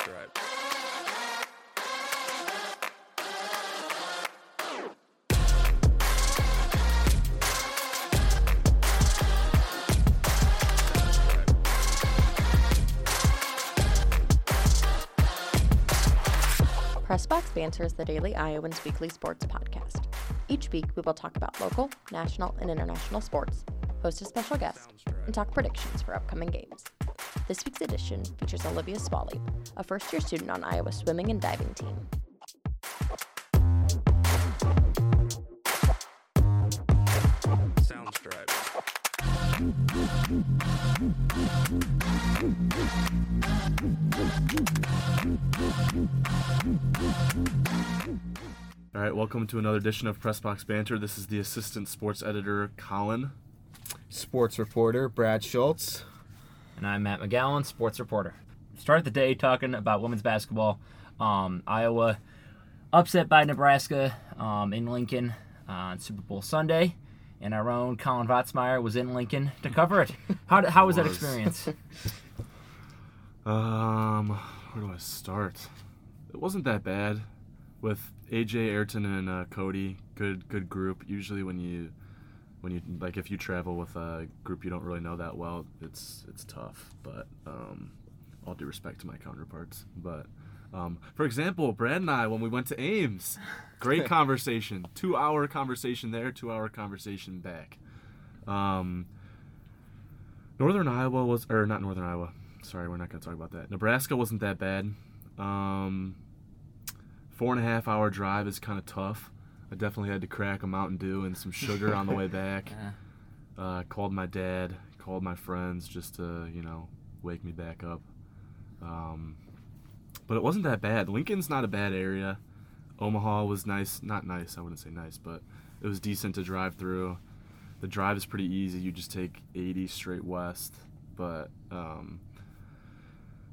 Soundstripe. Press Box Banter is the daily Iowans weekly sports podcast. Each week, we will talk about local, national, and international sports, host a special guest, and talk predictions for upcoming games. This week's edition features Olivia Swalley, a first year student on Iowa's swimming and diving team. Soundstripe. All right, welcome to another edition of Press Box Banter. This is the assistant sports editor, Colin. sports reporter Brad Schultz. And I'm Matt McGowan, sports reporter. Start the day talking about women's basketball. Um, Iowa upset by Nebraska um, in Lincoln on Super Bowl Sunday, and our own Colin Votzmeyer was in Lincoln to cover it. How, how was that experience? Um, where do I start? It wasn't that bad with AJ Ayrton and uh, Cody. Good, good group. Usually, when you, when you like, if you travel with a group you don't really know that well, it's it's tough. But um, all due respect to my counterparts. But um, for example, Brad and I, when we went to Ames, great conversation. Two hour conversation there, two hour conversation back. Um, Northern Iowa was, or not Northern Iowa. Sorry, we're not going to talk about that. Nebraska wasn't that bad. Um, four and a half hour drive is kind of tough. I definitely had to crack a Mountain Dew and some sugar on the way back. Yeah. Uh, called my dad, called my friends just to, you know, wake me back up. Um, but it wasn't that bad. Lincoln's not a bad area. Omaha was nice. Not nice, I wouldn't say nice, but it was decent to drive through. The drive is pretty easy. You just take 80 straight west. But um,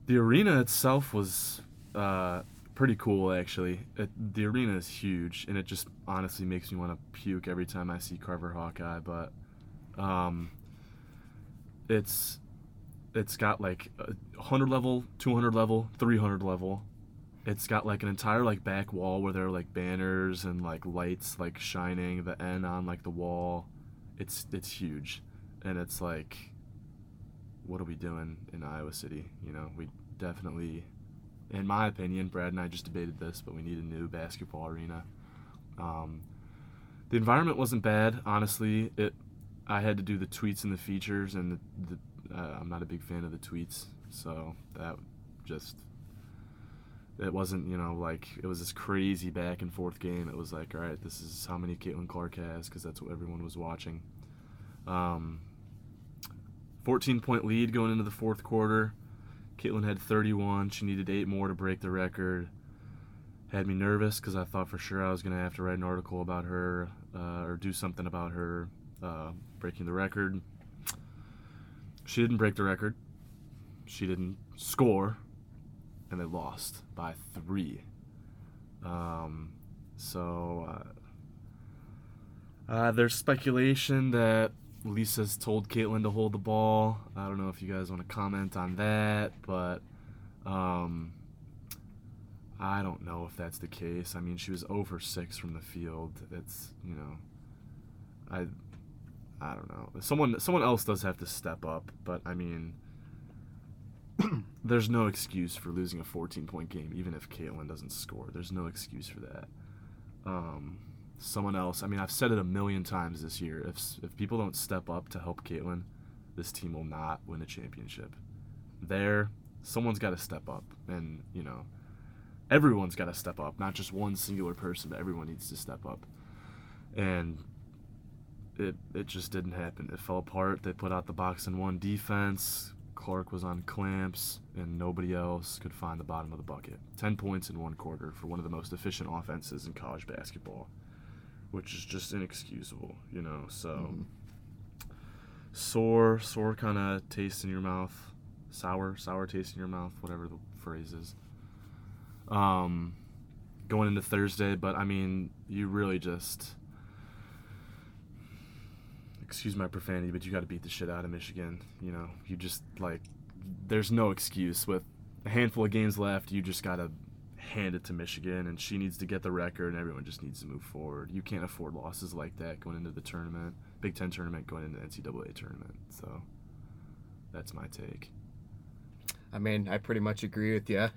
the arena itself was uh, pretty cool, actually. It, the arena is huge, and it just honestly makes me want to puke every time I see Carver Hawkeye. But um, it's it's got like a 100 level, 200 level, 300 level. It's got like an entire like back wall where there are like banners and like lights like shining the N on like the wall. It's it's huge, and it's like, what are we doing in Iowa City? You know, we definitely, in my opinion, Brad and I just debated this, but we need a new basketball arena. Um, the environment wasn't bad, honestly. It I had to do the tweets and the features, and the, the, uh, I'm not a big fan of the tweets, so that just it wasn't you know like it was this crazy back and forth game. It was like all right, this is how many Caitlin Clark has because that's what everyone was watching. Um, 14 point lead going into the fourth quarter. Caitlin had 31. She needed eight more to break the record. Had me nervous because I thought for sure I was going to have to write an article about her uh, or do something about her uh, breaking the record. She didn't break the record. She didn't score, and they lost by three. Um, so uh, uh, there's speculation that Lisa's told Caitlin to hold the ball. I don't know if you guys want to comment on that, but um, I don't know if that's the case. I mean, she was over six from the field. It's you know, I I don't know. Someone someone else does have to step up, but I mean, there's no excuse for losing a 14 point game, even if Caitlin doesn't score. There's no excuse for that. Um, someone else. I mean, I've said it a million times this year. If if people don't step up to help Caitlin, this team will not win a championship. There, someone's got to step up, and you know, everyone's got to step up. Not just one singular person, but everyone needs to step up. And it it just didn't happen. It fell apart. They put out the box and one defense. Clark was on clamps, and nobody else could find the bottom of the bucket. Ten points in one quarter for one of the most efficient offenses in college basketball, which is just inexcusable, you know. So sore, sore kind of taste in your mouth, sour, sour taste in your mouth, whatever the phrase is. Um, going into Thursday, but I mean, you really just excuse my profanity, but you got to beat the shit out of Michigan. You know, you just like there's no excuse with a handful of games left. You just gotta hand it to Michigan, and she needs to get the record, and everyone just needs to move forward. You can't afford losses like that going into the tournament, Big Ten tournament, going into the NCAA tournament. So that's my take. I mean, I pretty much agree with you.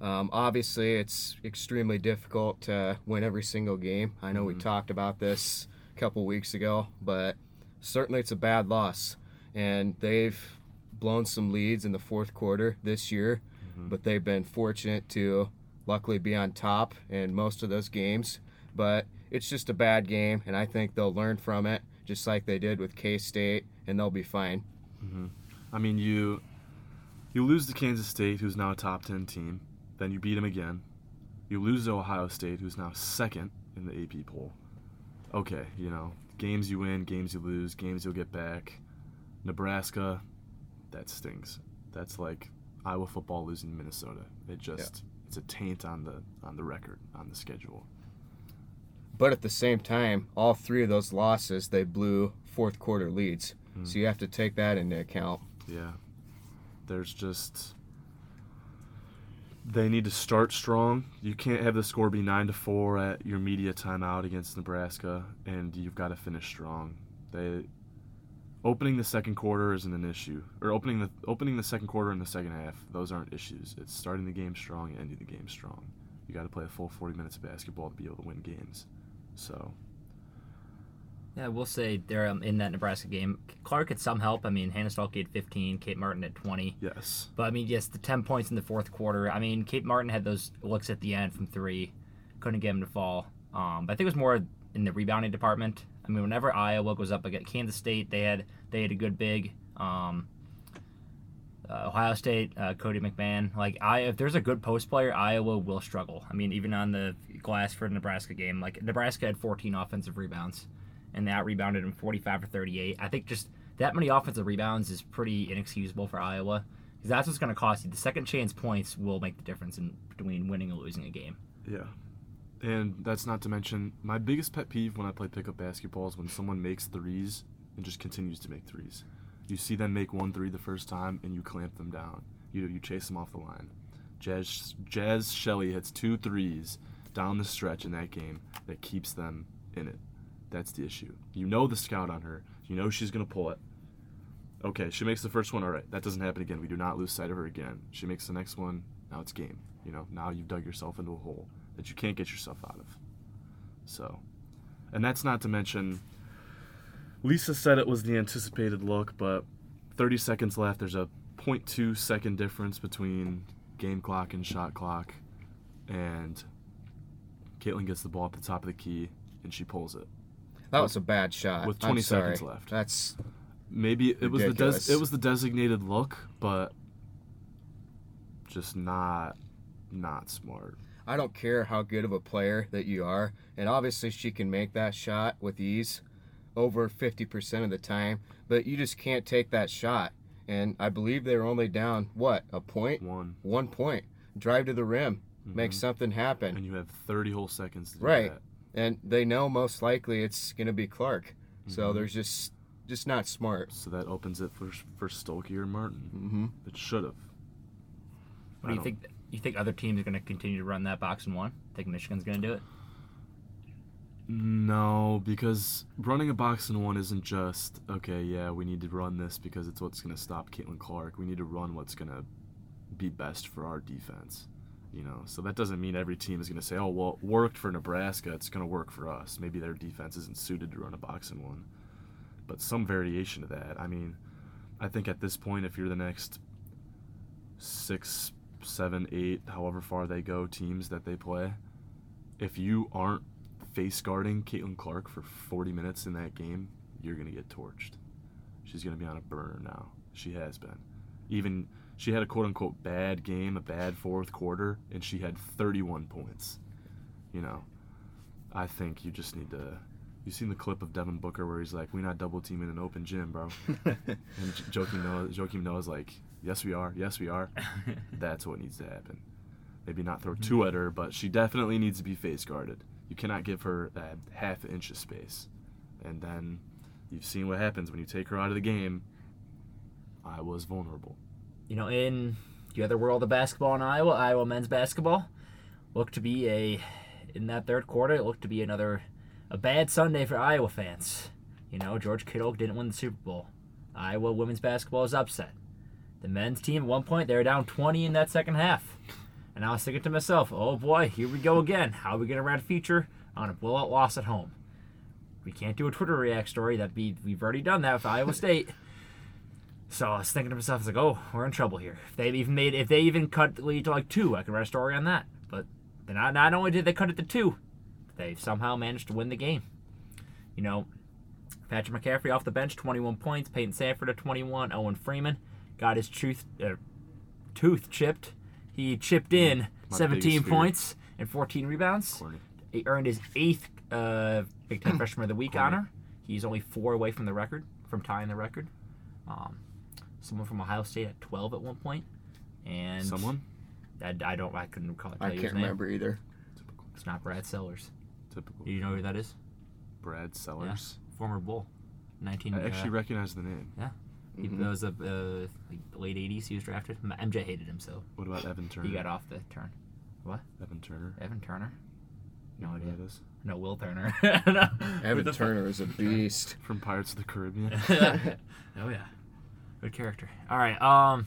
Um, obviously, it's extremely difficult to win every single game. I know we Mhm. talked about this a couple weeks ago, but certainly it's a bad loss. And they've blown some leads in the fourth quarter this year, Mhm. but they've been fortunate to luckily be on top in most of those games. But it's just a bad game, and I think they'll learn from it, just like they did with K State, and they'll be fine. Mm-hmm. I mean, you you lose to Kansas State, who's now a top ten team. Then you beat them again. You lose to Ohio State, who's now second in the AP poll. Okay, you know, games you win, games you lose, games you'll get back. Nebraska, that stings. That's like Iowa football losing Minnesota. It just it's a taint on the on the record on the schedule. But at the same time, all three of those losses, they blew fourth quarter leads. Hmm. So you have to take that into account. Yeah. There's just they need to start strong. You can't have the score be 9 to 4 at your media timeout against Nebraska and you've got to finish strong. They opening the second quarter isn't an issue. Or opening the opening the second quarter and the second half, those aren't issues. It's starting the game strong and ending the game strong. You got to play a full 40 minutes of basketball to be able to win games. So, Yeah, we'll say they're um, in that Nebraska game. Clark had some help. I mean, Hannah Stolke had 15, Kate Martin had 20. yes. But I mean, yes, the 10 points in the fourth quarter. I mean, Kate Martin had those looks at the end from three, couldn't get him to fall. Um, but I think it was more in the rebounding department. I mean, whenever Iowa goes up against Kansas State, they had they had a good big. Um, uh, Ohio State, uh, Cotie McMahon. Like, I if there's a good post player, Iowa will struggle. I mean, even on the glass for the Nebraska game, like Nebraska had 14 offensive rebounds, and that rebounded in 45 to 38. I think just that many offensive rebounds is pretty inexcusable for Iowa because that's what's going to cost you. The second chance points will make the difference in between winning and losing a game. Yeah. And that's not to mention my biggest pet peeve when I play pickup basketball is when someone makes threes and just continues to make threes. You see them make one three the first time and you clamp them down. You you chase them off the line. Jaz Jaz Shelley hits two threes down the stretch in that game that keeps them in it. That's the issue. You know the scout on her. You know she's gonna pull it. Okay, she makes the first one. All right, that doesn't happen again. We do not lose sight of her again. She makes the next one. Now it's game. You know, now you've dug yourself into a hole that you can't get yourself out of. So, and that's not to mention. Lisa said it was the anticipated look, but 30 seconds left. There's a 0.2 second difference between game clock and shot clock, and Caitlin gets the ball at the top of the key and she pulls it. That was a bad shot. With I'm 20 seconds left. That's Maybe it was the des- it was the designated look, but just not not smart. I don't care how good of a player that you are, and obviously she can make that shot with ease over 50% of the time, but you just can't take that shot. And I believe they were only down what, a point? One. One point. Drive to the rim, make Mhm. something happen. And you have 30 whole seconds to do Right. that. And they know most likely it's going to be Clark. So Mhm. there's just just not smart. So that opens it for for Stolke or Martin. hmm It should have. What do you think? You think other teams are going to continue to run that box and one? Think Michigan's going to do it? No, because running a box and one isn't just okay. Yeah, we need to run this because it's what's going to stop Caitlin Clark. We need to run what's going to be best for our defense. You know, so that doesn't mean every team is going to say, "Oh, well, it worked for Nebraska. It's going to work for us." Maybe their defense isn't suited to run a box and one, but some variation of that. I mean, I think at this point, if you're the next six, seven, eight, however far they go, teams that they play, if you aren't face guarding Caitlin Clark for 40 minutes in that game, you're going to get torched. She's going to be on a burner now. She has been. Even she had a quote unquote bad game, a bad fourth quarter, and she had 31 points. You know, I think you just need to. You've seen the clip of Devin Booker where he's like, "We're not double teaming an open gym, bro," and Joakim Noah, Joakim Noah's like, "Yes, we are. Yes, we are." That's what needs to happen. Maybe not throw hmm. two at her, but she definitely needs to be face guarded. You cannot give her that half inch of space. And then you've seen what happens when you take her out of the game. I was vulnerable. You know, in the other world of basketball in Iowa, Iowa men's basketball, looked to be a in that third quarter. It looked to be another a bad Sunday for Iowa fans. You know, George Kittle didn't win the Super Bowl. Iowa women's basketball is upset. The men's team at one point they were down 20 in that second half, and I was thinking to myself, "Oh boy, here we go again. How are we gonna run a feature on a blowout loss at home?" We can't do a Twitter react story. That be we've already done that with Iowa State. So I was thinking to myself, I was like, oh, we're in trouble here. If they even made, if they even cut the lead to like two, I could write a story on that. But then not, not only did they cut it to two, they somehow managed to win the game. You know, Patrick McCaffrey off the bench, 21 points. Payton Sandfort at 21. Owen Freeman got his tooth, uh, tooth chipped. He chipped in My 17 biggest fear. points and 14 rebounds. Corny. He earned his eighth uh, Big Ten Freshman of the Week Corny. honor. He's only four away from the record, from tying the record. Um, someone from Ohio State at 12 at one point, and Someone? I, I don't, I couldn't recall. Tell I you can't his name. remember either. Typical. It's not Brad Sellers. Typical. Do you know who that is? Brad Sellers. Former Bull. 19. I actually uh, recognize the name. He Mhm. was a uh, like late 80s. He was drafted. MJ hated him, so What about Evan Turner? he got off the turn. What? Evan Turner. Evan Turner. No You know who idea. that is? No, Will Turner. no. Evan Who the Turner is a beast. From Pirates of the Caribbean. oh yeah, good character. All right. Um.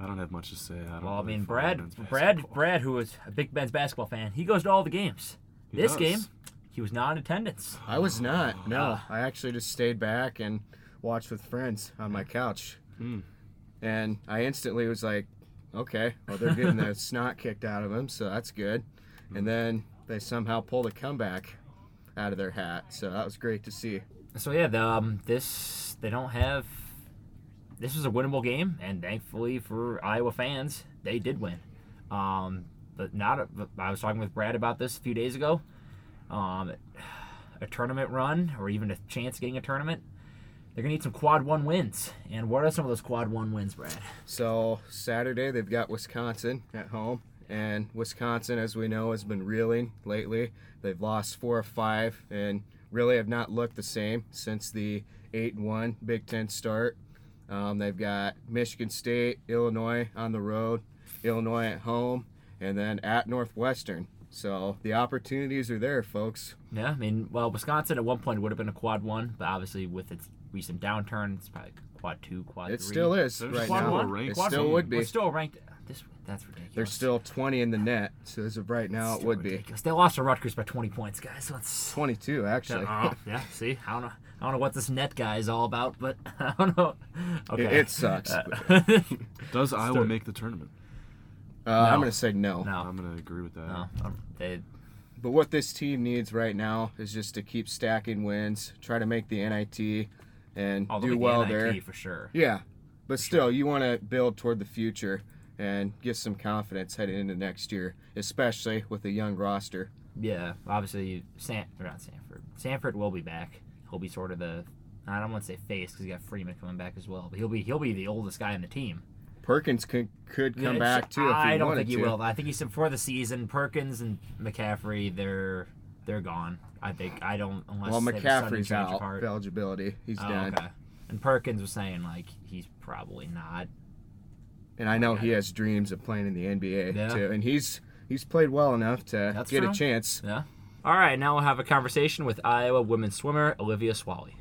I don't have much to say. I don't Well, I mean, follow Brad, Brad, basketball. Brad, who is a big men's basketball fan, he goes to all the games. He this does. game, he was not in attendance. I was not. No, Ah. I actually just stayed back and watched with friends on my couch. Hmm. And I instantly was like, okay, well, they're getting the snot kicked out of them, so that's good. And then they somehow pulled a comeback out of their hat, so that was great to see. So yeah, the, um, this they don't have. This was a winnable game, and thankfully for Iowa fans, they did win. Um, but not. A, but I was talking with Brad about this a few days ago. Um, a tournament run, or even a chance getting a tournament, they're gonna need some quad one wins. And what are some of those quad one wins, Brad? So Saturday they've got Wisconsin at home, and Wisconsin, as we know, has been reeling lately. They've lost four or five, and really have not looked the same since the eight one Big Ten start. Um, they've got Michigan State, Illinois on the road, Illinois at home, and then at Northwestern. So the opportunities are there, folks. Yeah, I mean, well, Wisconsin at one point would have been a quad one, but obviously with its recent downturn, it's probably quad two, quad It three. still is There's right quad now. one, ranked It quad still one. would be. We're still ranked. This that's ridiculous. They're still 20 in the net, so as of right now, it Still would be. They lost to Rutgers by 20 points, guys. So it's 22 actually. Oh, yeah. See, I don't know. I don't know what this net guy is all about, but I don't know. Okay, It- it sucks. Uh, Does Iowa Start- make the tournament? Uh, I'm going to say no. no, I'm gonna agree with that. no. They, But what this team needs right now is just to keep stacking wins, try to make the NIT, and oh, do they'll make well the NIT there. for sure. Yeah, but still, you want to build toward the future and get some confidence heading into next year, especially with a young roster. Yeah, obviously, San or not Sandfort. Sandfort will be back. He'll be sort of the I don't want to say face because you got Freeman coming back as well, but he'll be he'll be the oldest guy on the team. Perkins could could come Yeah, back too if he I don't think he to. will. I think he said before the season, Perkins and McCaffrey, they're they're gone. I think I don't unless Well, they have a sudden McCaffrey's out of eligibility. He's Oh, done, okay. And Perkins was saying like he's probably not. and I know he has dreams of playing in the NBA Yeah. too. And he's he's played well enough to That's get a chance. Yeah. All right, now we'll have a conversation with Iowa women's swimmer Olivia Swalley.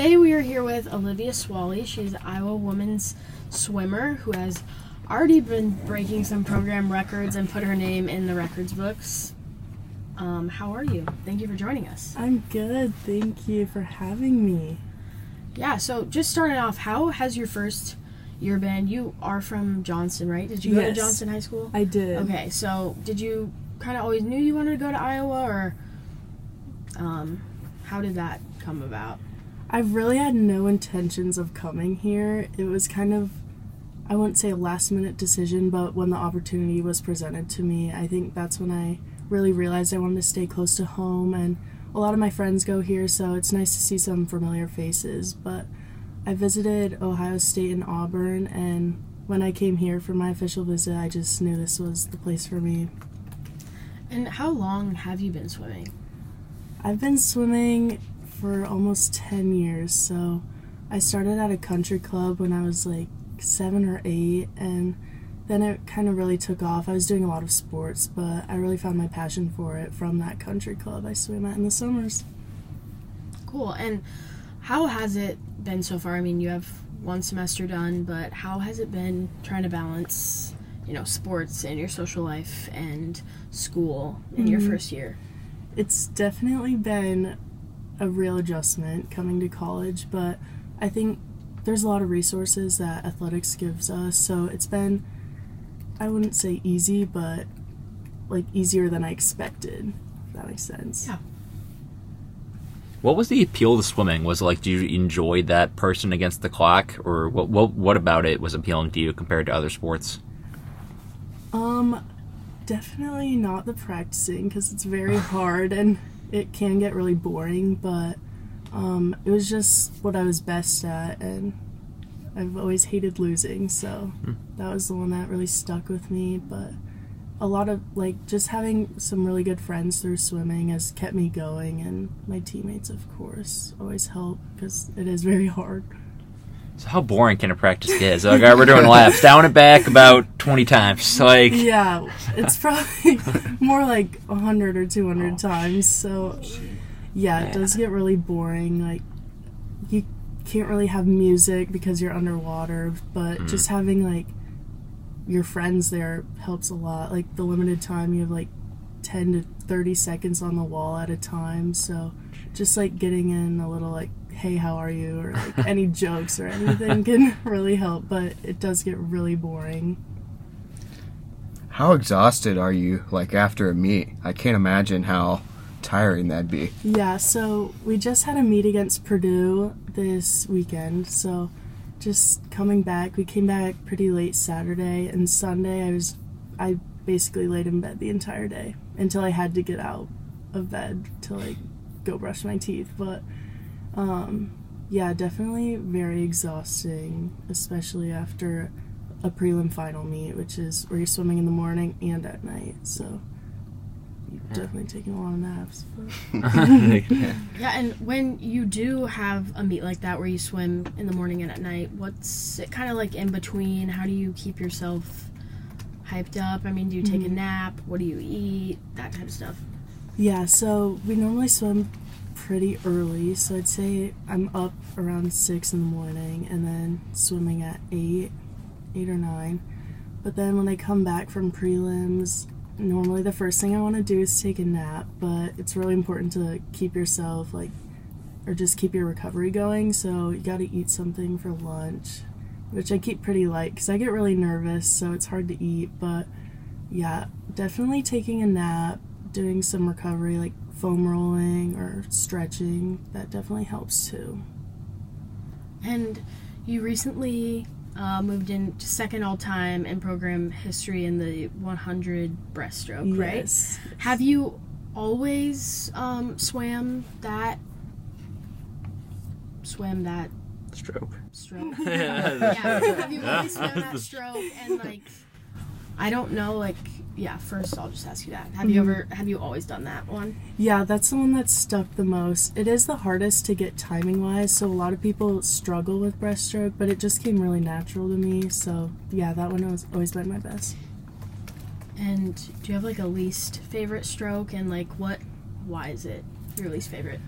Today we are here with Olivia Swalley. She's an Iowa women's swimmer who has already been breaking some program records and put her name in the records books. Um, how are you? Thank you for joining us. I'm good. Thank you for having me. Yeah, so just starting off, how has your first year been? You are from Johnston, right? Did you go to Yes. Johnston High School? I did. Okay, so did you kind of always knew you wanted to go to Iowa, or um, how did that come about? I've really had no intentions of coming here. It was kind of, I wouldn't say a last minute decision, but when the opportunity was presented to me, I think that's when I really realized I wanted to stay close to home. And a lot of my friends go here, so it's nice to see some familiar faces. But I visited Ohio State and Auburn, and when I came here for my official visit, I just knew this was the place for me. And how long have you been swimming? I've been swimming for almost 10 years. So I started at a country club when I was like seven or eight, and then it kind of really took off. I was doing a lot of sports, but I really found my passion for it from that country club I swim at in the summers. Cool. And how has it been so far? I mean, you have one semester done, but how has it been trying to balance, you know, sports and your social life and school in your Mhm. first year? It's definitely been a real adjustment coming to college, but I think there's a lot of resources that athletics gives us. So it's been, I wouldn't say easy, but like easier than I expected. If that makes sense. Yeah. What was the appeal to swimming? Was it like, do you enjoy that person against the clock, or what? What, what about it was appealing to you compared to other sports? Um, definitely not the practicing because it's very hard and it can get really boring. But um, it was just what I was best at, and I've always hated losing, so that was the one that really stuck with me. But a lot of like just having some really good friends through swimming has kept me going, and my teammates, of course, always help because it is very hard. So how boring can a practice get? So like, right, we're doing laps down and back about twenty times. Like, Yeah, it's probably more like 100 or 200 times. So, yeah, it does get really boring. Like, you can't really have music because you're underwater, but mm. just having like your friends there helps a lot. Like, the limited time, you have like 10 to 30 seconds on the wall at a time. So, just like getting in a little like, hey, how are you? Or like any jokes or anything can really help, but it does get really boring. How exhausted are you like after a meet? I can't imagine how tiring that'd be. Yeah, so we just had a meet against Purdue this weekend. So just coming back, we came back pretty late Saturday and Sunday I was I basically laid in bed the entire day until I had to get out of bed to like go brush my teeth. But um yeah, definitely very exhausting, especially after a prelim final meet, which is where you're swimming in the morning and at night. So you've definitely taken a lot of naps. Yeah, and when you do have a meet like that where you swim in the morning and at night, what's it kind of like in between? How do you keep yourself hyped up? I mean, do you take a nap? What do you eat? That kind of stuff. Yeah, so we normally swim pretty early. So I'd say I'm up around six in the morning and then swimming at eight, eight or nine. But then when I come back from prelims, normally the first thing I want to do is take a nap. But it's really important to keep yourself like, or just keep your recovery going. So you got to eat something for lunch, which I keep pretty light because I get really nervous. So it's hard to eat. But yeah, definitely taking a nap, doing some recovery like foam rolling or stretching, that definitely helps too. And you recently uh, moved into second all time in program history in the 100 breaststroke, right? Yes. Have you always um, swam that? Swam that stroke. stroke? yeah. Have you always swam that stroke? And like, I don't know. Like, yeah. First, I'll just ask you that. Have you mm-hmm. ever? Have you always done that one? Yeah, that's the one that stuck the most. It is the hardest to get timing wise, so a lot of people struggle with breaststroke, but it just came really natural to me. So yeah, that one has always been my best. And do you have like a least favorite stroke? And like, what? Why is it your least favorite?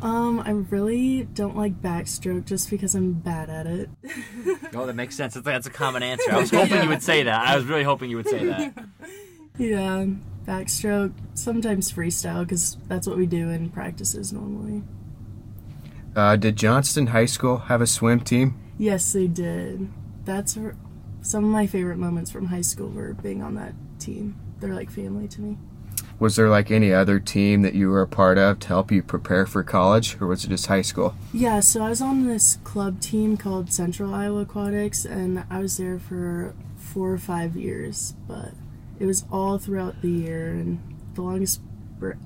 Um, I really don't like backstroke just because I'm bad at it. Oh, that makes sense. That's, that's a common answer. I was hoping you would say that. I was really hoping you would say that. yeah, backstroke, sometimes freestyle because that's what we do in practices normally. Uh, did Johnston High School have a swim team? Yes, they did. That's some of my favorite moments from high school were being on that team. They're like family to me. Was there like any other team that you were a part of to help you prepare for college, or was it just high school? Yeah, so I was on this club team called Central Iowa Aquatics, and I was there for four or five years, but it was all throughout the year, and the longest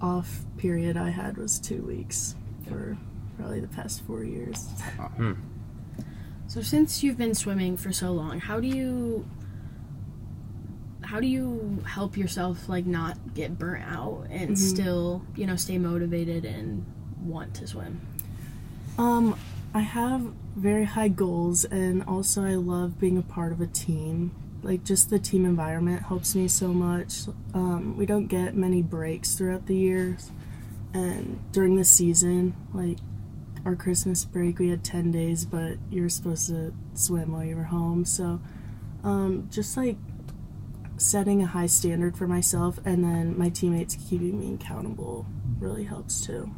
off period I had was two weeks for probably the past four years. Hmm. So since you've been swimming for so long, how do you how do you help yourself like not get burnt out and Mhm. still you know stay motivated and want to swim? Um, I have very high goals, and also I love being a part of a team. Like, just the team environment helps me so much. Um, we don't get many breaks throughout the years, and during the season, like our Christmas break, we had 10 days, but you were supposed to swim while you were home. So, um, just like setting a high standard for myself, and then my teammates keeping me accountable really helps too.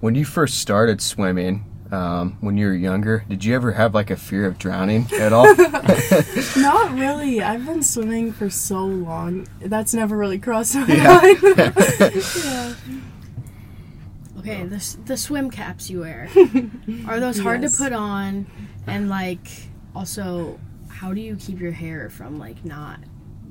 When you first started swimming, um, when you were younger, did you ever have like a fear of drowning at all? Not really. I've been swimming for so long. That's never really crossed my Yeah. mind. yeah. Okay, the the swim caps you wear are those hard Yes. to put on, and like also, how do you keep your hair from like not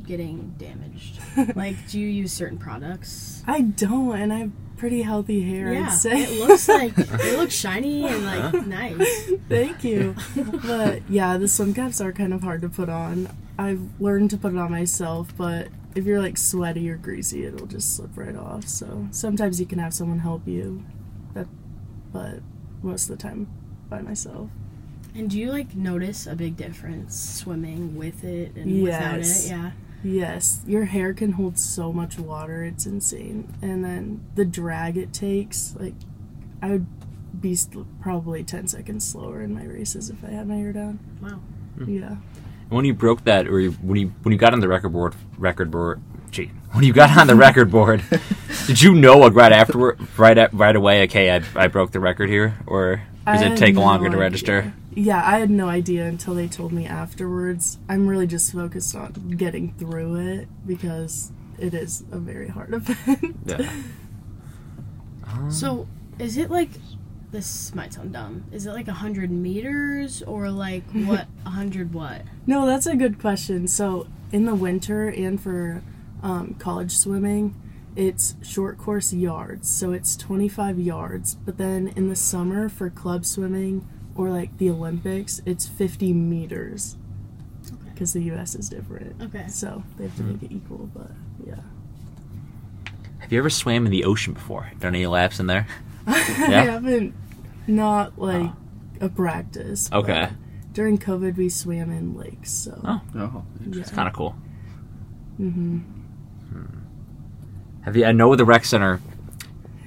getting damaged? like, do you use certain products? I don't, and I have pretty healthy hair, yeah, it looks like it looks shiny and like uh-huh. nice. Thank you. But yeah, the swim caps are kind of hard to put on. I've learned to put it on myself, but if you're like sweaty or greasy, it'll just slip right off. So sometimes you can have someone help you, that, but most of the time by myself. And do you like notice a big difference swimming with it and without it? Yeah. Yes, your hair can hold so much water, it's insane. And then the drag it takes, like, I would be st- probably 10 seconds slower in my races if I had my hair down. Wow. Hmm. Yeah. When you broke that, or you, when you when you got on the record board, record board, gee, when you got on the record board, did you know like right afterward, right at, right away? Okay, I, I broke the record here, or does I it had take no longer to idea. register? Yeah, I had no idea until they told me afterwards. I'm really just focused on getting through it because it is a very hard event. Yeah. So, is it like this might sound dumb. Is it like 100 meters or like what 100 what? No, that's a good question. So, in the winter and for um, college swimming, it's short course yards. So, it's 25 yards. But then in the summer for club swimming or like the Olympics, it's 50 meters Okay. because the US is different. Okay. So, they have to make it equal, but yeah. Have you ever swam in the ocean before? Done any laps in there? I haven't, not like a practice. but Okay. During COVID, we swam in lakes, so. Oh. Oh, yeah. It's kind of cool. Mm hmm Have you? I know the rec center.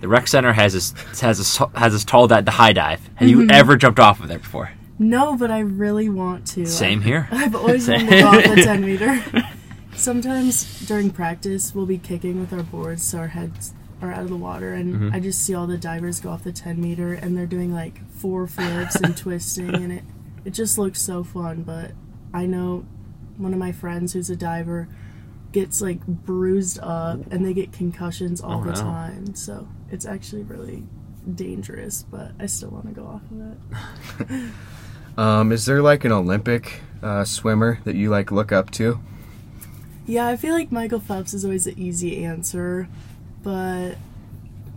The rec center has this has this has this tall that the high dive. Have you Mhm. ever jumped off of there before? No, but I really want to. Same here. I've always wanted to go off the 10 meter. Sometimes during practice, we'll be kicking with our boards so our heads are out of the water, and Mhm. I just see all the divers go off the 10 meter and they're doing like four flips and twisting, and it, it just looks so fun. But I know one of my friends who's a diver gets like bruised up and they get concussions all Oh, the no. time, so it's actually really dangerous, but I still want to go off of it. um, is there like an Olympic uh, swimmer that you like look up to? Yeah, I feel like Michael Phelps is always the easy answer, but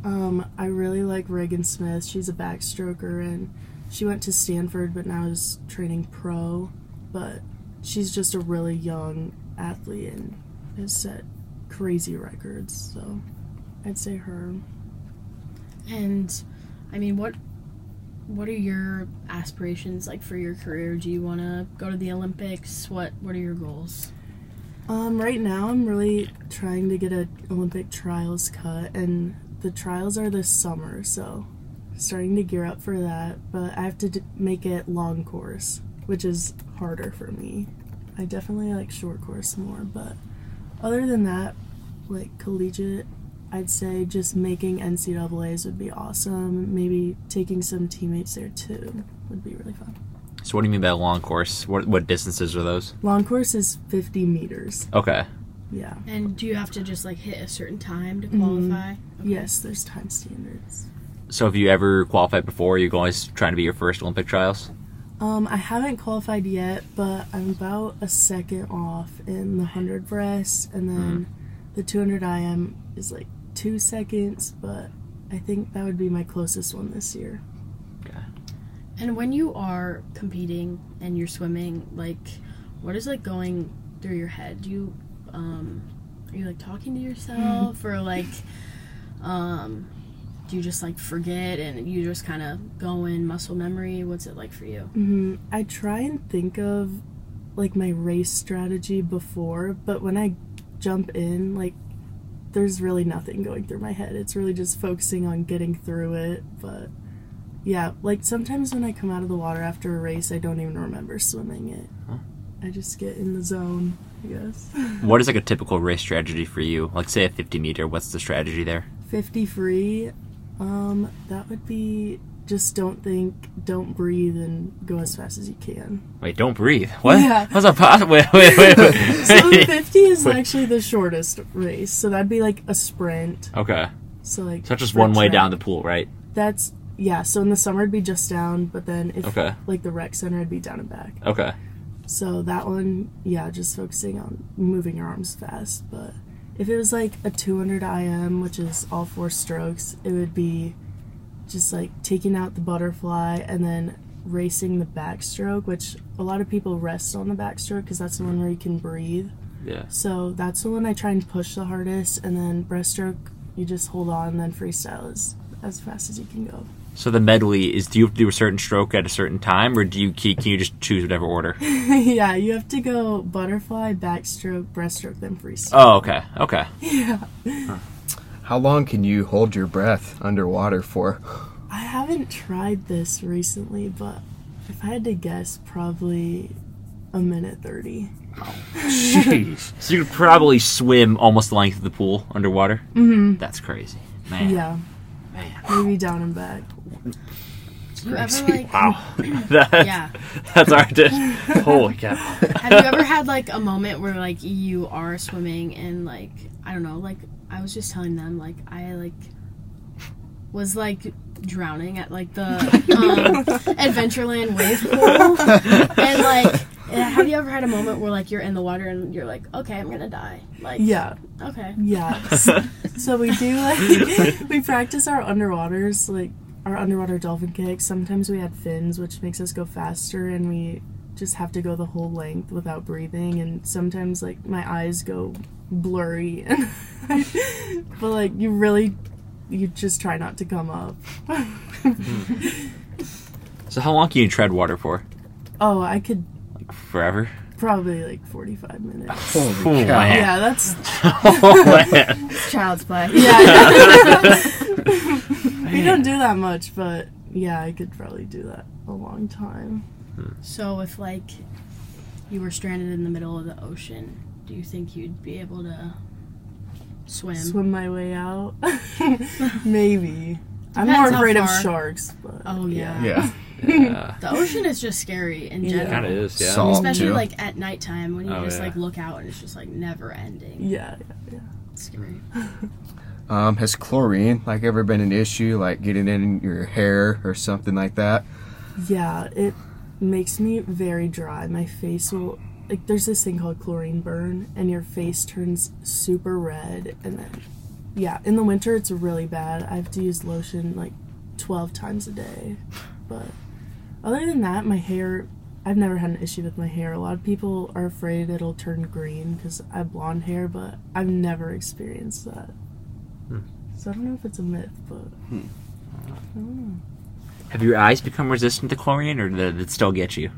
um, I really like Regan Smith. She's a backstroker and she went to Stanford, but now is training pro. But she's just a really young athlete and has set crazy records. So I'd say her. And I mean, what what are your aspirations like for your career? Do you want to go to the Olympics? What what are your goals? Um, right now, I'm really trying to get a Olympic trials cut, and the trials are this summer, so starting to gear up for that. But I have to d- make it long course, which is harder for me. I definitely like short course more, but other than that, like collegiate, I'd say just making NCAA's would be awesome. Maybe taking some teammates there too would be really fun. So what do you mean by long course? What what distances are those? Long course is 50 meters. Okay. Yeah. And do you have to just like hit a certain time to Mhm. qualify? Yes, there's time standards. So have you ever qualified before? You're always trying to be your first Olympic trials? Um, I haven't qualified yet, but I'm about a second off in the 100 breast, and then the 200 IM is like two seconds, but I think that would be my closest one this year. And when you are competing and you're swimming, like, what is like going through your head? Do you um, are you like talking to yourself or like um, do you just like forget and you just kind of go in muscle memory? What's it like for you? hmm I try and think of like my race strategy before, but when I jump in, like there's really nothing going through my head. It's really just focusing on getting through it. But yeah, like sometimes when I come out of the water after a race, I don't even remember swimming it. I just get in the zone, I guess. What is like a typical race strategy for you? Like say a 50 meter, what's the strategy there? 50 free, um, that would be just don't think, don't breathe, and go as fast as you can. Wait, don't breathe. What? Yeah. How's that possible? Wait, wait, wait. wait. So the 50 is Wait. actually the shortest race, so that'd be like a sprint. Okay. So like So that's just one way track, down the pool, right? That's yeah. So in the summer it'd be just down, but then if Okay. like the rec center it'd be down and back. Okay. So that one, yeah, just focusing on moving your arms fast. But if it was like a 200 IM, which is all four strokes, it would be just like taking out the butterfly and then racing the backstroke, which a lot of people rest on the backstroke because that's the one where you can breathe. Yeah. So that's the one I try and push the hardest, and then breaststroke you just hold on, and then freestyle is as fast as you can go. So the medley is do you have to do a certain stroke at a certain time, or do you can you just choose whatever order? yeah, you have to go butterfly, backstroke, breaststroke, then freestyle. Oh, okay, okay. Yeah. How long can you hold your breath underwater for? I haven't tried this recently, but if I had to guess, probably a minute 30. Jeez. so you could probably swim almost the length of the pool underwater. Mm-hmm. That's crazy, man. Yeah, Man. maybe down and back. Do you ever like Wow. That- yeah? That's our dish. Holy cow. Have you ever had like a moment where like you are swimming and like I don't know, like I was just telling them like I like was like drowning at like the um, Adventureland wave pool and like have you ever had a moment where like you're in the water and you're like okay I'm gonna die like Yeah, okay yeah. So, so we do like we practice our underwaters, like our underwater dolphin kicks. Sometimes we add fins, which makes us go faster, and we just have to go the whole length without breathing. And sometimes like my eyes go blurry, and but like you really, you just try not to come up. So how long can you tread water for? oh, I could Like forever? Probably like forty-five minutes. Holy Oh, cow. Yeah, that's oh man. child's play yeah. we don't do that much, but yeah, I could probably do that a long time. Hmm. so if like you were stranded in the middle of the ocean do you think you'd be able to swim Swim my way out, maybe. I'm Depends more how afraid of far. sharks, but oh yeah. Yeah. Yeah. the ocean is just scary in Yeah. general Kind of is, yeah. Salt. especially too. like at nighttime when you Oh, just yeah. like look out and it's just like never ending. yeah, yeah, yeah. It's scary. Um, has chlorine like ever been an issue, like getting in your hair or something like that? Yeah, it makes me very dry. My face will like there's this thing called chlorine burn and your face turns super red and then yeah, in the winter it's really bad. I have to use lotion like 12 times a day. But other than that, my hair I've never had an issue with my hair. A lot of people are afraid it'll turn green because I have blonde hair, but I've never experienced that. Hmm. So I don't know if it's a myth, but hmm. I don't know. Have your eyes become resistant to chlorine, or did it still get you?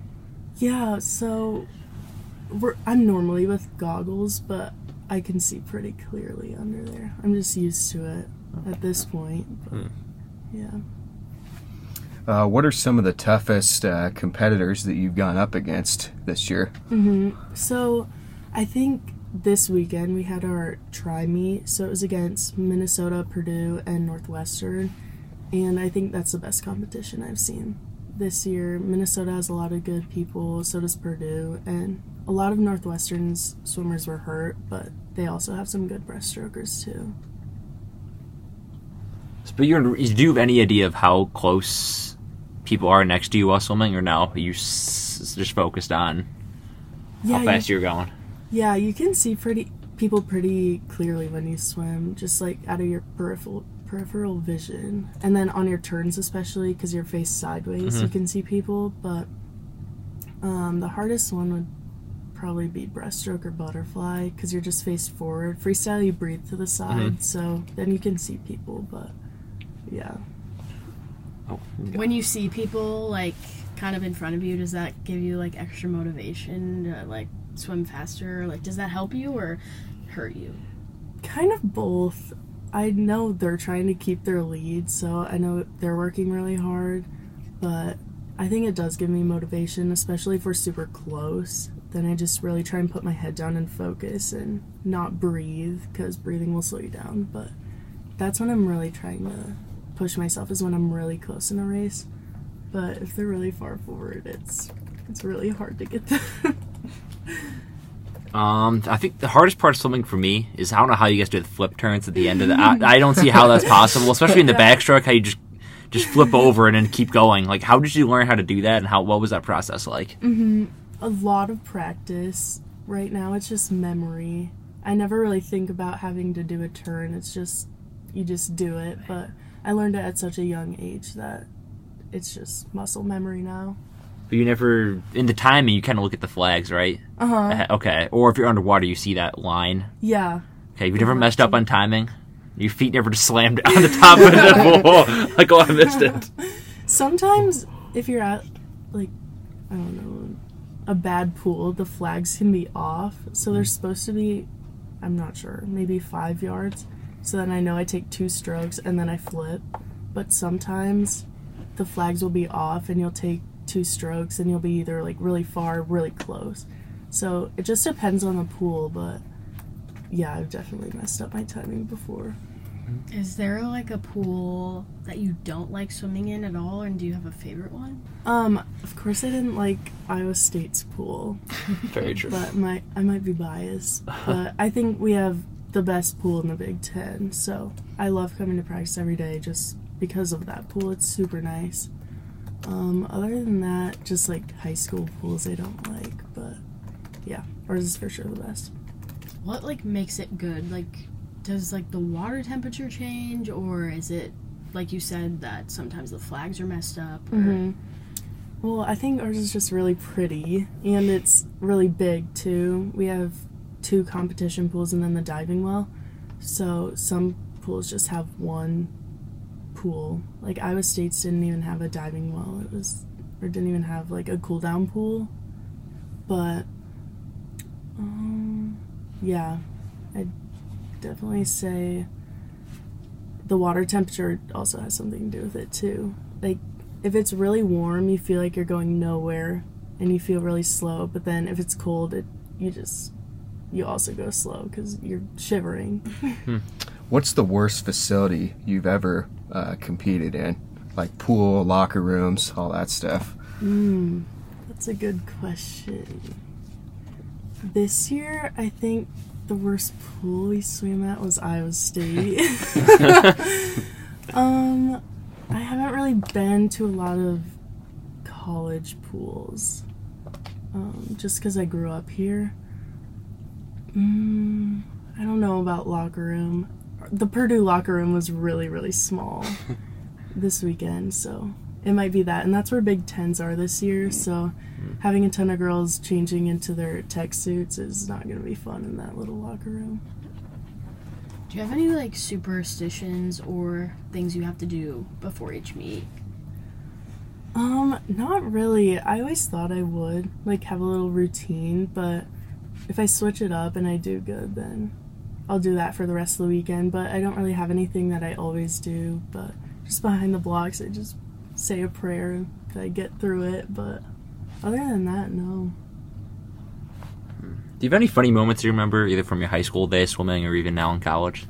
Yeah, so we're, I'm normally with goggles, but I can see pretty clearly under there. I'm just used to it at this point. But, hmm. yeah. Uh, what are some of the toughest uh, competitors that you've gone up against this year? So I think this weekend we had our tri meet. So it was against Minnesota, Purdue, and Northwestern. And I think that's the best competition I've seen this year. Minnesota has a lot of good people, so does Purdue. And a lot of Northwestern's swimmers were hurt, but they also have some good breaststrokers too. But you're, do you have any idea of how close people are next to you while swimming, or no? Are you s- just focused on Yeah, how fast you're going? Yeah, you can see pretty people pretty clearly when you swim, just like out of your peripheral peripheral vision, and then on your turns especially because you're faced sideways, you can see people. But um, the hardest one would probably be breaststroke or butterfly because you're just faced forward. Freestyle, you breathe to the side, so then you can see people. But yeah, Oh, When you see people like kind of in front of you, does that give you like extra motivation to like swim faster? Like, does that help you or hurt you? kind of both. I know they're trying to keep their lead, so I know they're working really hard, but I think it does give me motivation, especially if we're super close. Then I just really try and put my head down and focus and not breathe because breathing will slow you down. But that's when I'm really trying to push myself is when I'm really close in a race. But if they're really far forward, it's it's really hard to get them. Um, I think the hardest part of swimming for me is I don't know how you guys do the flip turns at the end of the. I, I don't see how that's possible, especially in the backstroke. How you just just flip over and then keep going. Like, how did you learn how to do that, and how what was that process like? Mhm. a lot of practice. Right now, it's just memory. I never really think about having to do a turn. It's just, you just do it. But I learned it at such a young age that it's just muscle memory now. But you never in the timing. You kind of look at the flags, right? Uh huh. Uh, Okay. Or if you're underwater, you see that line. Yeah. Okay. You've never messed up on timing. Your feet never just slammed on the top of the pool. Like, oh, I missed it. Sometimes, if you're at, like, I don't know, a bad pool, the flags can be off. So they're supposed to be, I'm not sure, maybe five yards. So then I know I take two strokes and then I flip. But sometimes the flags will be off and you'll take two strokes and you'll be either like really far, or really close. So it just depends on the pool, but yeah, I've definitely messed up my timing before. Is there like a pool that you don't like swimming in at all, and do you have a favorite one? Um, of course I didn't like Iowa State's pool. Very true. but my I might be biased. But I think we have the best pool in the Big Ten, so I love coming to practice every day just because of that pool. It's super nice. Um, other than that, just like high school pools I don't like, but yeah, ours is for sure the best. What like makes it good? Like, does like the water temperature change, or is it like you said that sometimes the flags are messed up? Or, Mm-hmm. Well, I think ours is just really pretty and it's really big too. We have two competition pools and then the diving well. So some pools just have one pool. Like Iowa State's didn't even have a diving well. It was or didn't even have like a cool down pool. But um yeah, I'd definitely say the water temperature also has something to do with it too. Like if it's really warm, you feel like you're going nowhere and you feel really slow, but then if it's cold, it you just you also go slow cuz you're shivering. What's the worst facility you've ever uh, competed in? Like pool, locker rooms, all that stuff. Hmm, that's a good question. This year, I think the worst pool we swam at was Iowa State. um, I haven't really been to a lot of college pools, um, just because I grew up here. Mm, I don't know about locker room. The Purdue locker room was really, really small this weekend, so it might be that. And that's where Big Tens are this year, so having a ton of girls changing into their tech suits is not going to be fun in that little locker room. Do you have any like superstitions or things you have to do before each meet? Um, not really. I always thought I would, like, have a little routine, but if I switch it up and I do good, then I'll do that for the rest of the weekend. But I don't really have anything that I always do, but just behind the blocks, I just say a prayer that I get through it, but other than that, no. Do you have any funny moments you remember, either from your high school days swimming or even now in college?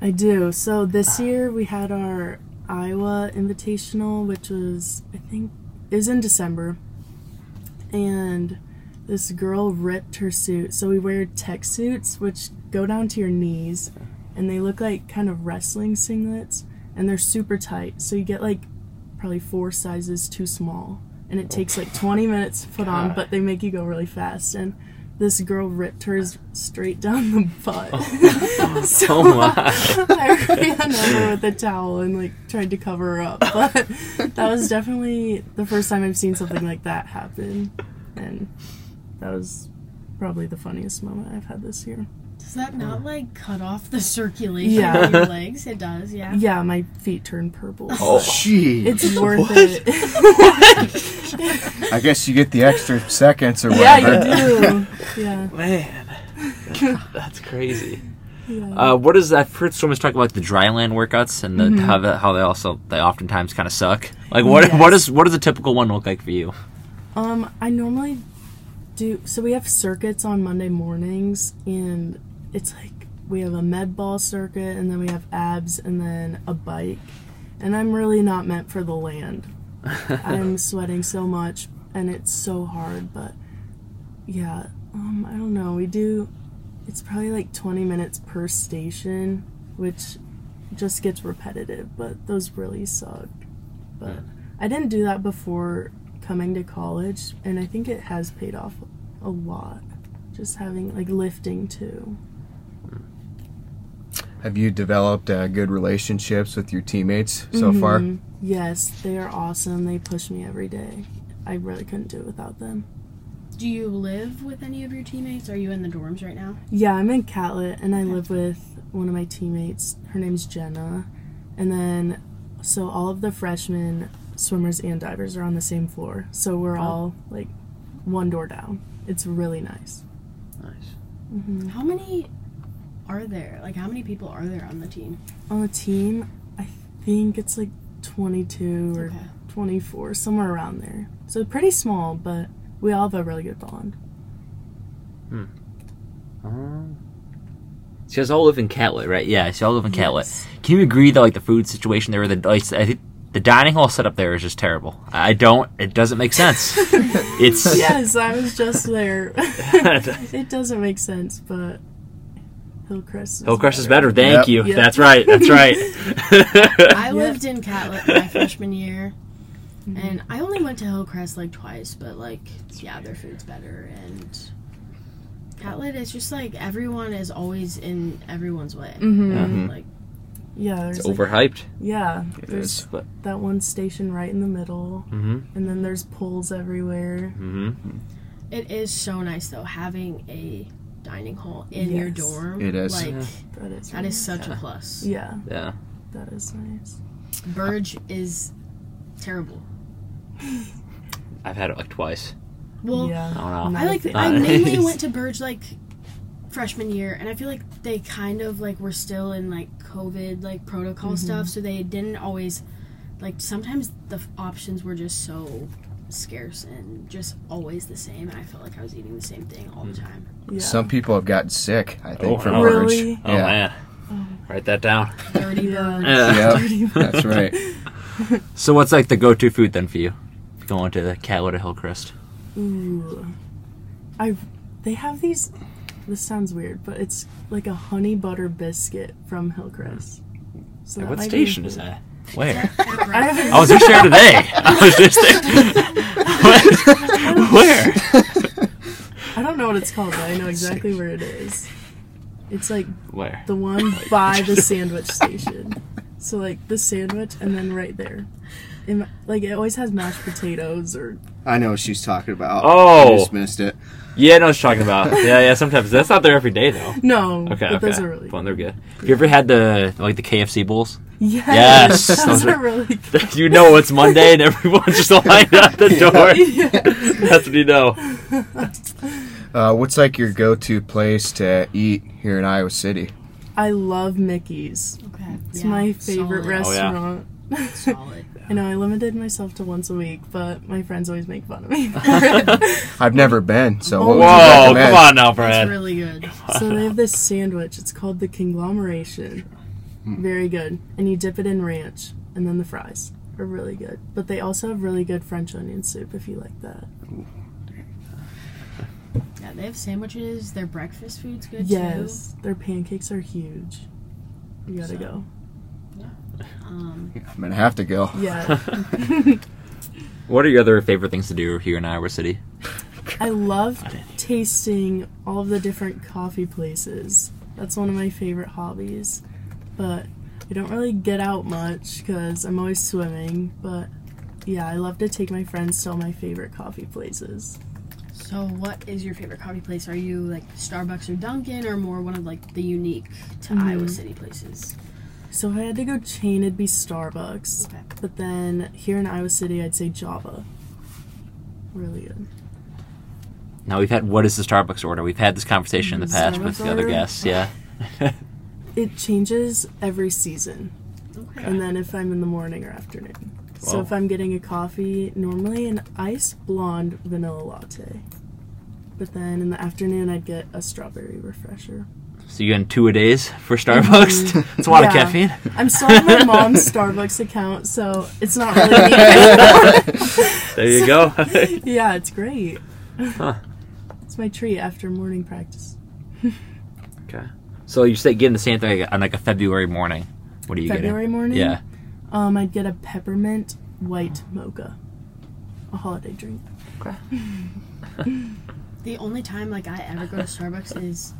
I do. So this year we had our Iowa Invitational, which was I think is in December, and this girl ripped her suit. So we wear tech suits, which go down to your knees, and they look like kind of wrestling singlets, and they're super tight. So you get like probably four sizes too small, and it takes like 20 minutes to put on, but they make you go really fast. And this girl ripped hers straight down the butt. Oh. so Oh my. I ran over with a towel and like tried to cover her up. But that was definitely the first time I've seen something like that happen. And that was probably the funniest moment I've had this year. Does that not like cut off the circulation Yeah. in your legs? It does, yeah. Yeah, my feet turned purple. Oh, Gee. It's worth it. I guess you get the extra seconds or whatever. yeah, you do. Yeah. Man, that's crazy. yeah. Uh, what is that? I've heard swimmers talk about the dry land workouts and the, how the, how they also they oftentimes kind of suck. Like what what Yes. is what does a typical one look like for you? Um, I normally do. So we have circuits on Monday mornings, and it's like we have a med ball circuit, and then we have abs, and then a bike. And I'm really not meant for the land. I'm sweating so much, and it's so hard. But yeah, um, I don't know. We do. It's probably like 20 minutes per station, which just gets repetitive. But those really suck. But I didn't do that before coming to college, and I think it has paid off a lot. Just having like lifting too. Have you developed uh, good relationships with your teammates so far? Mhm. Yes, they are awesome. They push me every day. I really couldn't do it without them. Do you live with any of your teammates? Are you in the dorms right now? Yeah, I'm in Catlett, and I live with one of my teammates. Her name's Jenna, and then so all of the freshmen swimmers and divers are on the same floor. So we're all like one door down. It's really nice. Nice. How many are there? Like, how many people are there on the team? On the team, I think it's like 22 or Okay. 24, somewhere around there. So pretty small, but we all have a really good bond. Hmm. So you guys all live in Catlett, right? Yeah, so you all live in Catlett. Yes. Can you agree that like the food situation there, the like, I think the dining hall setup there is just terrible. I don't. It doesn't make sense. it's yes, I was just there. it doesn't make sense, but Hillcrest. Is Hillcrest is better. Thank Yep. you. Yep. That's right. That's right. I lived in Catlett my freshman year, and I only went to Hillcrest like twice, but like, yeah, their food's better. And Catlett is just like everyone is always in everyone's way. Mhm. Like, Yeah, there's it's like- overhyped. yeah, It there's is. That one station right in the middle, mm-hmm. and then there's poles everywhere. Mm-hmm. it is so nice though having a dining hall in your dorm. It is. Like, That is that is such a plus. yeah, Yeah. that is nice. Burge is terrible. I've had it like twice. Well, yeah, I don't know. not like. fan. I mainly went to Burge like freshman year, and I feel like they kind of like were still in like COVID like protocol Mm-hmm. stuff, so they didn't always like. Sometimes the f- options were just so scarce and just always the same, and I felt like I was eating the same thing all the Mm. time. yeah. Some people have gotten sick, I think, Oh, from no. Burge. Really? Oh Yeah. man. Write that down. Dirty Yeah. Burge. That's right. So what's like the go-to food then for you? Going to the Catlett or Hillcrest. Ooh, I. They have these. This sounds weird, but it's like a honey butter biscuit from Hillcrest. So that what station is that? Where? I haven't- I was just there today. I was just there. Where? I don't know what it's called, but I know exactly where it is. It's like Where? the one by the sandwich station. So like the sandwich, and then right there, It- like it always has mashed potatoes or I know what she's talking about. Oh. I just missed it. Yeah, no, I was talking about. Yeah, yeah. Sometimes that's not there every day though. no. Okay, but okay. those are really Fun. They're good. Have you ever had the like the KFC bowls? Yes, Yes, those those are are- really good. you know it's Monday and everyone's just lined out the door. Yes. That's what you know. Uh, what's like your go-to place to eat here in Iowa City? I love Mickey's. Okay. It's yeah, my favorite solid. Oh, yeah. restaurant. Solid. I know I limited myself to once a week, but my friends always make fun of me. I've never been, so what would you Whoa, come on now, It's Brad. really good. so they have this sandwich. It's called the conglomeration. Hmm. Very good. And you dip it in ranch, and then the fries are really good. But they also have really good French onion soup if you like that. Yeah, they have sandwiches. Their breakfast food's good too. Yes, their pancakes are huge. You gotta So- go. Too. Um, I'm gonna have to go. Yeah, What are your other favorite things to do here in Iowa City? I love tasting all of the different coffee places. That's one of my favorite hobbies. But I don't really get out much because I'm always swimming. But yeah, I love to take my friends to all my favorite coffee places. So, what is your favorite coffee place? Are you like Starbucks or Dunkin', or more one of like the unique to Mhm. Iowa City places? So if I had to go chain, it'd be Starbucks. Okay. But then here in Iowa City, I'd say Java. Really good. Now we've had what is the Starbucks order? We've had this conversation in the past with Starbucks the other order? guests. Yeah. It changes every season. Okay. And then if I'm in the morning or afternoon. So if I'm getting a coffee, normally an iced blonde vanilla latte. But then in the afternoon, I'd get a strawberry refresher. So you getting two a days for Starbucks? It's a lot of caffeine. I'm still on my mom's Starbucks account, so it's not really me. There you go. yeah, it's great. Huh. It's my treat after morning practice. okay. So you say getting the same thing on like a February morning. What are you getting? February getting? morning? Yeah. Um, I'd get a peppermint white mocha. A holiday drink. Okay. the only time like I ever go to Starbucks is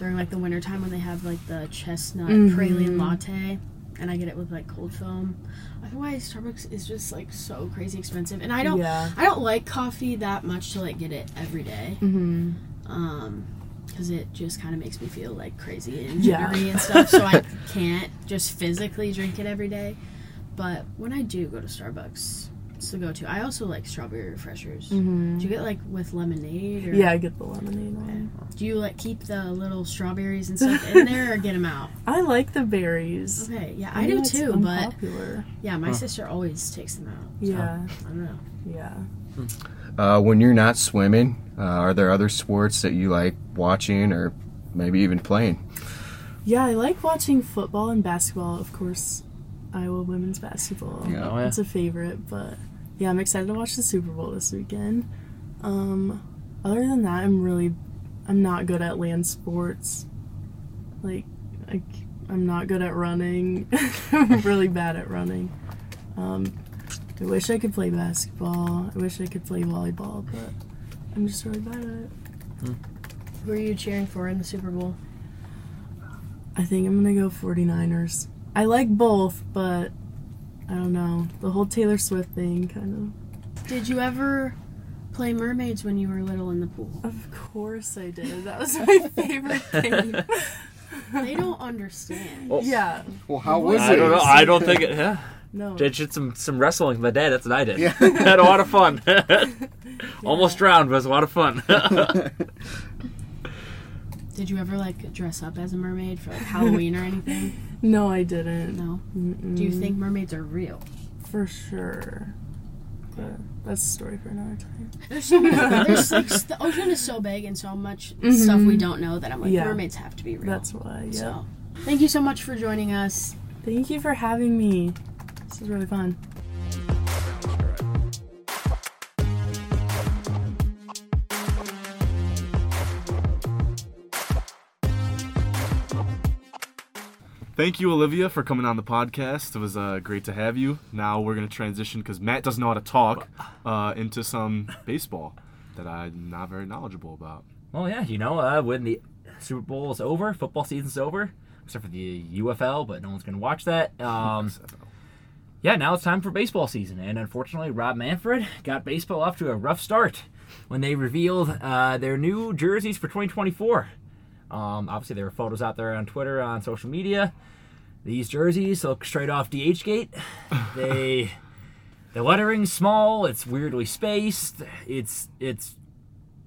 during like the winter time when they have like the chestnut Mhm. praline latte, and I get it with like cold foam. Otherwise, Starbucks is just like so crazy expensive, and I don't. Yeah. I don't like coffee that much to like get it every day. Mm-hmm. um because it just kind of makes me feel like crazy and Yeah. jittery and stuff so i can't just physically drink it every day but when i do go to starbucks it's the go-to i also like strawberry refreshers Mm-hmm. do you get like with lemonade or Yeah, I get the lemonade one. do you like keep the little strawberries and stuff in there or get them out I like the berries. okay yeah I i, do know it's too but yeah my sister always takes them out Yeah, i don't know yeah. Uh, when you're not swimming, uh, are there other sports that you like watching or maybe even playing? Yeah, I like watching football and basketball. Of course, Iowa women's basketball. Yeah. Oh, yeah. It's a favorite, but yeah, I'm excited to watch the Super Bowl this weekend. Um, other than that, I'm really, I'm not good at land sports. Like, I, I'm not good at running. I'm really bad at running. Um, I wish I could play basketball. I wish I could play volleyball, but I'm just really bad at it. who are you cheering for in the super bowl I think I'm gonna go 49ers. I like both, but I don't know. The whole Taylor Swift thing kind of. did you ever play mermaids when you were little in the pool of. Of course I did. That was my favorite thing. they don't understand Well, yeah. Well, how was it? I don't know. I don't think it. Yeah. No. Did did some some wrestling with my dad. That's what I did. Yeah. Had a lot of fun. Almost drowned, but it was a lot of fun. Did you ever like dress up as a mermaid for like Halloween or anything? No, I didn't. No. Mm-mm. Do you think mermaids are real? For sure. But that's a story for another time. There's so many. There's like the ocean is so big and so much mm-hmm. stuff we don't know that I'm like Yeah. mermaids have to be real. That's why. Yeah. So, thank you so much for joining us. Thank you for having me. This is really fun. Thank you, Olivia, for coming on the podcast. It was uh, great to have you. Now we're going to transition because Matt doesn't know how to talk uh, into some baseball that I'm not very knowledgeable about. well, yeah, you know, uh, when the Super Bowl is over, football season's over, except for the UFL, but no one's gonna watch that. Um, yeah, now it's time for baseball season, and unfortunately, Rob Manfred got baseball off to a rough start when they revealed uh, their new jerseys for 2024. Um, obviously, there were photos out there on Twitter, on social media. These jerseys look straight off DH Gate. They, the lettering's small. It's weirdly spaced. It's it's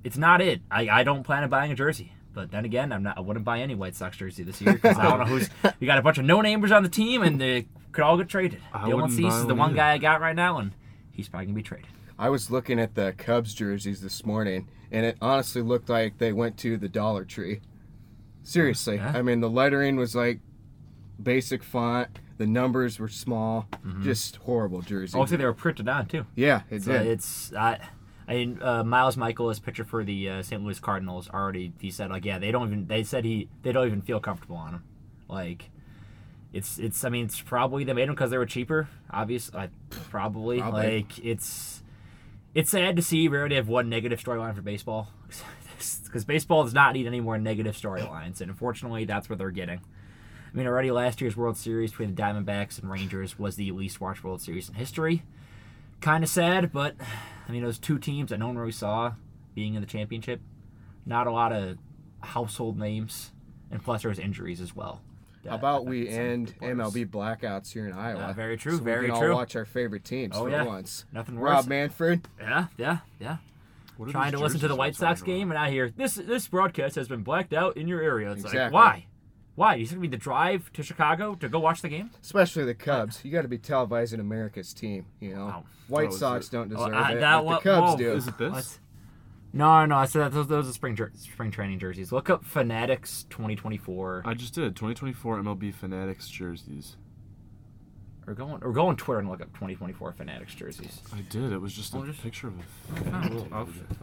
it's not it. I, I don't plan on buying a jersey. But then again, I'm not. I wouldn't buy any White Sox jersey this year because I don't know who's. You got a bunch of no namers on the team, and they could all get traded. I Dylan wouldn't Cease is the one one either. guy I got right now, and he's probably gonna be traded. I was looking at the Cubs jerseys this morning, and it honestly looked like they went to the Dollar Tree. Seriously, Yeah. I mean the lettering was like basic font. The numbers were small, just horrible jersey. Also, they were printed on too. yeah, it So did. it's I, I mean uh, Miles Mikolas, his pitcher for the uh, St. Louis Cardinals, already he said like yeah they don't even they said he they don't even feel comfortable on him, like. It's it's I mean it's probably they made them because they were cheaper. Obviously, I probably, Probably. like it's it's sad to see we already have one negative storyline for baseball because baseball does not need any more negative storylines, and unfortunately that's what they're getting. I mean, already last year's World Series between the Diamondbacks and Rangers was the least watched World Series in history. Kind of sad, but I mean, those two teams that no one really saw being in the championship. Not a lot of household names, and plus there was injuries as well. How about we end. MLB blackouts here in Iowa? Uh, very true, So very we can true. all watch our favorite teams Oh, for yeah. once. Nothing worse. Rob Manfred, Yeah, yeah, yeah. What are Trying to listen to the White Sox talking game, and I hear this this broadcast has been blacked out in your area. It's like why? Why? You going to be the drive to Chicago to go watch the game? especially the Cubs. You got to be televising America's team. You know, Wow. White Oh, Sox it- don't Oh, deserve I- it, that but wa- the Cubs whoa. do. Is it this? What? No, no. I said that those those are spring jer- spring training jerseys. Look up Fanatics 2024. I just did 2024 MLB Fanatics jerseys. Or go on, or go on Twitter and look up 2024 Fanatics jerseys. I did. It was just a just- picture of a Oh, Fanatic well, dude.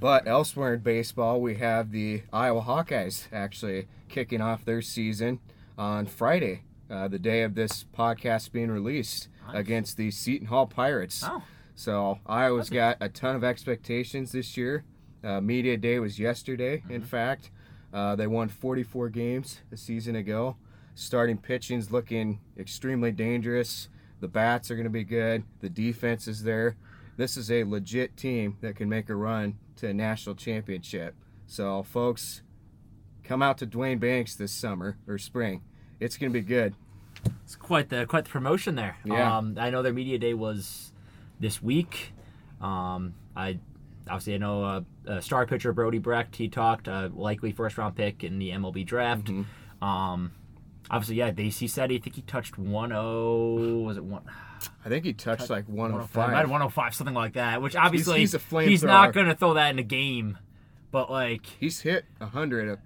But elsewhere in baseball, we have the Iowa Hawkeyes actually kicking off their season on Friday, uh, the day of this podcast being released, Nice. against the Seton Hall Pirates. Oh, So Iowa's got a ton of expectations this year. Uh, media day was yesterday, in fact. Uh, they won 44 games a season ago. Starting pitching's looking extremely dangerous. The bats are going to be good. The defense is there. This is a legit team that can make a run to a national championship. So, folks, come out to Duane Banks this summer or spring. It's going to be good. it's quite the quite the promotion there. Yeah. Um, I know their media day was this week. Um, I obviously I know uh, uh, star pitcher Brody Brecht. He talked uh, likely first round pick in the MLB draft. Mm-hmm. Um, obviously, yeah. They, he said he think he touched 1-0. Was it one? I think he touched like 105, 105. 105, something like that. Which obviously he's a he's not going to throw that in a game, but like, He's hit 100. A,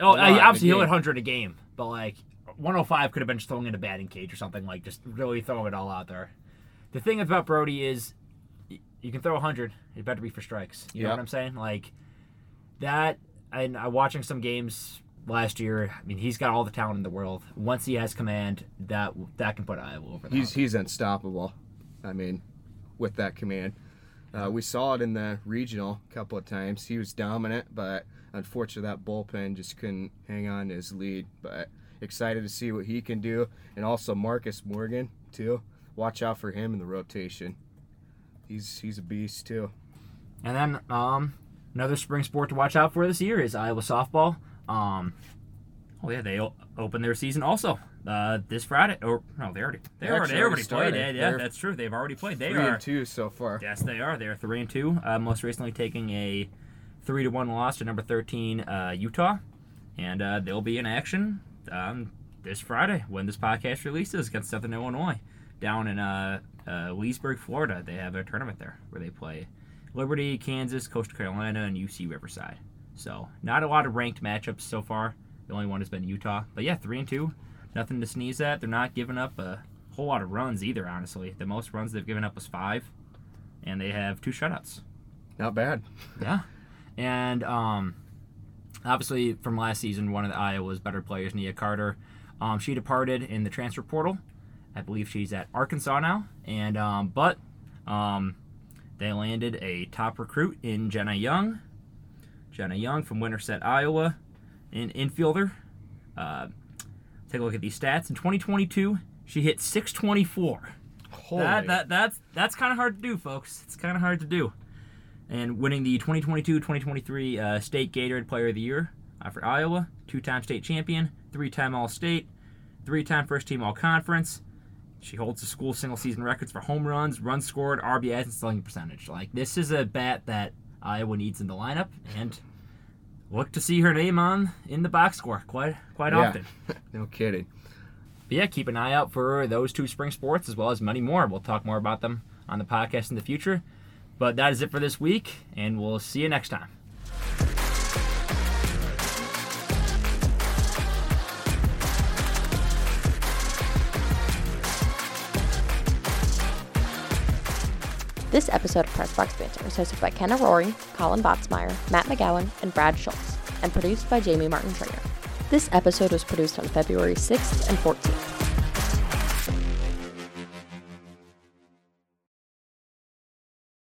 oh, a uh, lot obviously he'll hit game. 100 a game, but like 105 could have been just throwing in a batting cage or something like just really throwing it all out there. The thing about Brody is, you can throw 100. It better be for strikes. You know Yeah. what I'm saying? Like that. And I watching some games last year. I mean, he's got all the talent in the world. Once he has command, that that can put Iowa over the He's he's unstoppable. I mean, with that command, uh, we saw it in the regional a couple of times. He was dominant, but unfortunately that bullpen just couldn't hang on to his lead. But excited to see what he can do, and also Marcus Morgan too. Watch out for him in the rotation. He's he's a beast too. And then um, another spring sport to watch out for this year is Iowa softball. Um, oh yeah, they o- open their season also uh, this Friday. Or no, they already they They already, they already played. Yeah, They're that's true. They've already played. They Three are. and two so far. Yes, they are. They are three and two. Uh, most recently taking a three to one loss to number thirteen uh, Utah, and uh, they'll be in action um, this Friday when this podcast releases against Southern Illinois down in uh, uh, Leesburg, Florida. They have a tournament there where they play Liberty, Kansas, Coastal Carolina, and UC Riverside. So not a lot of ranked matchups so far. The only one has been Utah, but yeah, three and two, nothing to sneeze at. They're not giving up a whole lot of runs either. Honestly, the most runs they've given up was five and they have two shutouts. Not bad. Yeah, and um, obviously from last season, one of the Iowa's better players, Nia Carter, um, she departed in the transfer portal. I believe she's at Arkansas now, and um, but um, they landed a top recruit in Jenna Young. Jenna Young from Winterset, Iowa, an infielder. Uh, take a look at these stats. In 2022, she hit 624. Holy. That, that that's that's kind of hard to do, folks. It's kind of hard to do. And winning the 2022-2023 uh, State Gatorade Player of the Year uh, for Iowa, two-time state champion, three-time All-State, three-time first-team All-Conference. She holds the school single-season records for home runs, runs scored, RBIs, and slugging percentage. Like this is a bat that Iowa needs in the lineup, and look to see her name on in the box score quite quite Yeah. often. no kidding. But yeah, keep an eye out for those two spring sports as well as many more. We'll talk more about them on the podcast in the future. But that is it for this week, and we'll see you next time. This episode of Press Box Banter is hosted by Kenna Roering, Colin Votzmeyer, Matt McGowan, and Brad Schultz, and produced by Jami Martin-Trainor. This episode was produced on February 6th and 14th.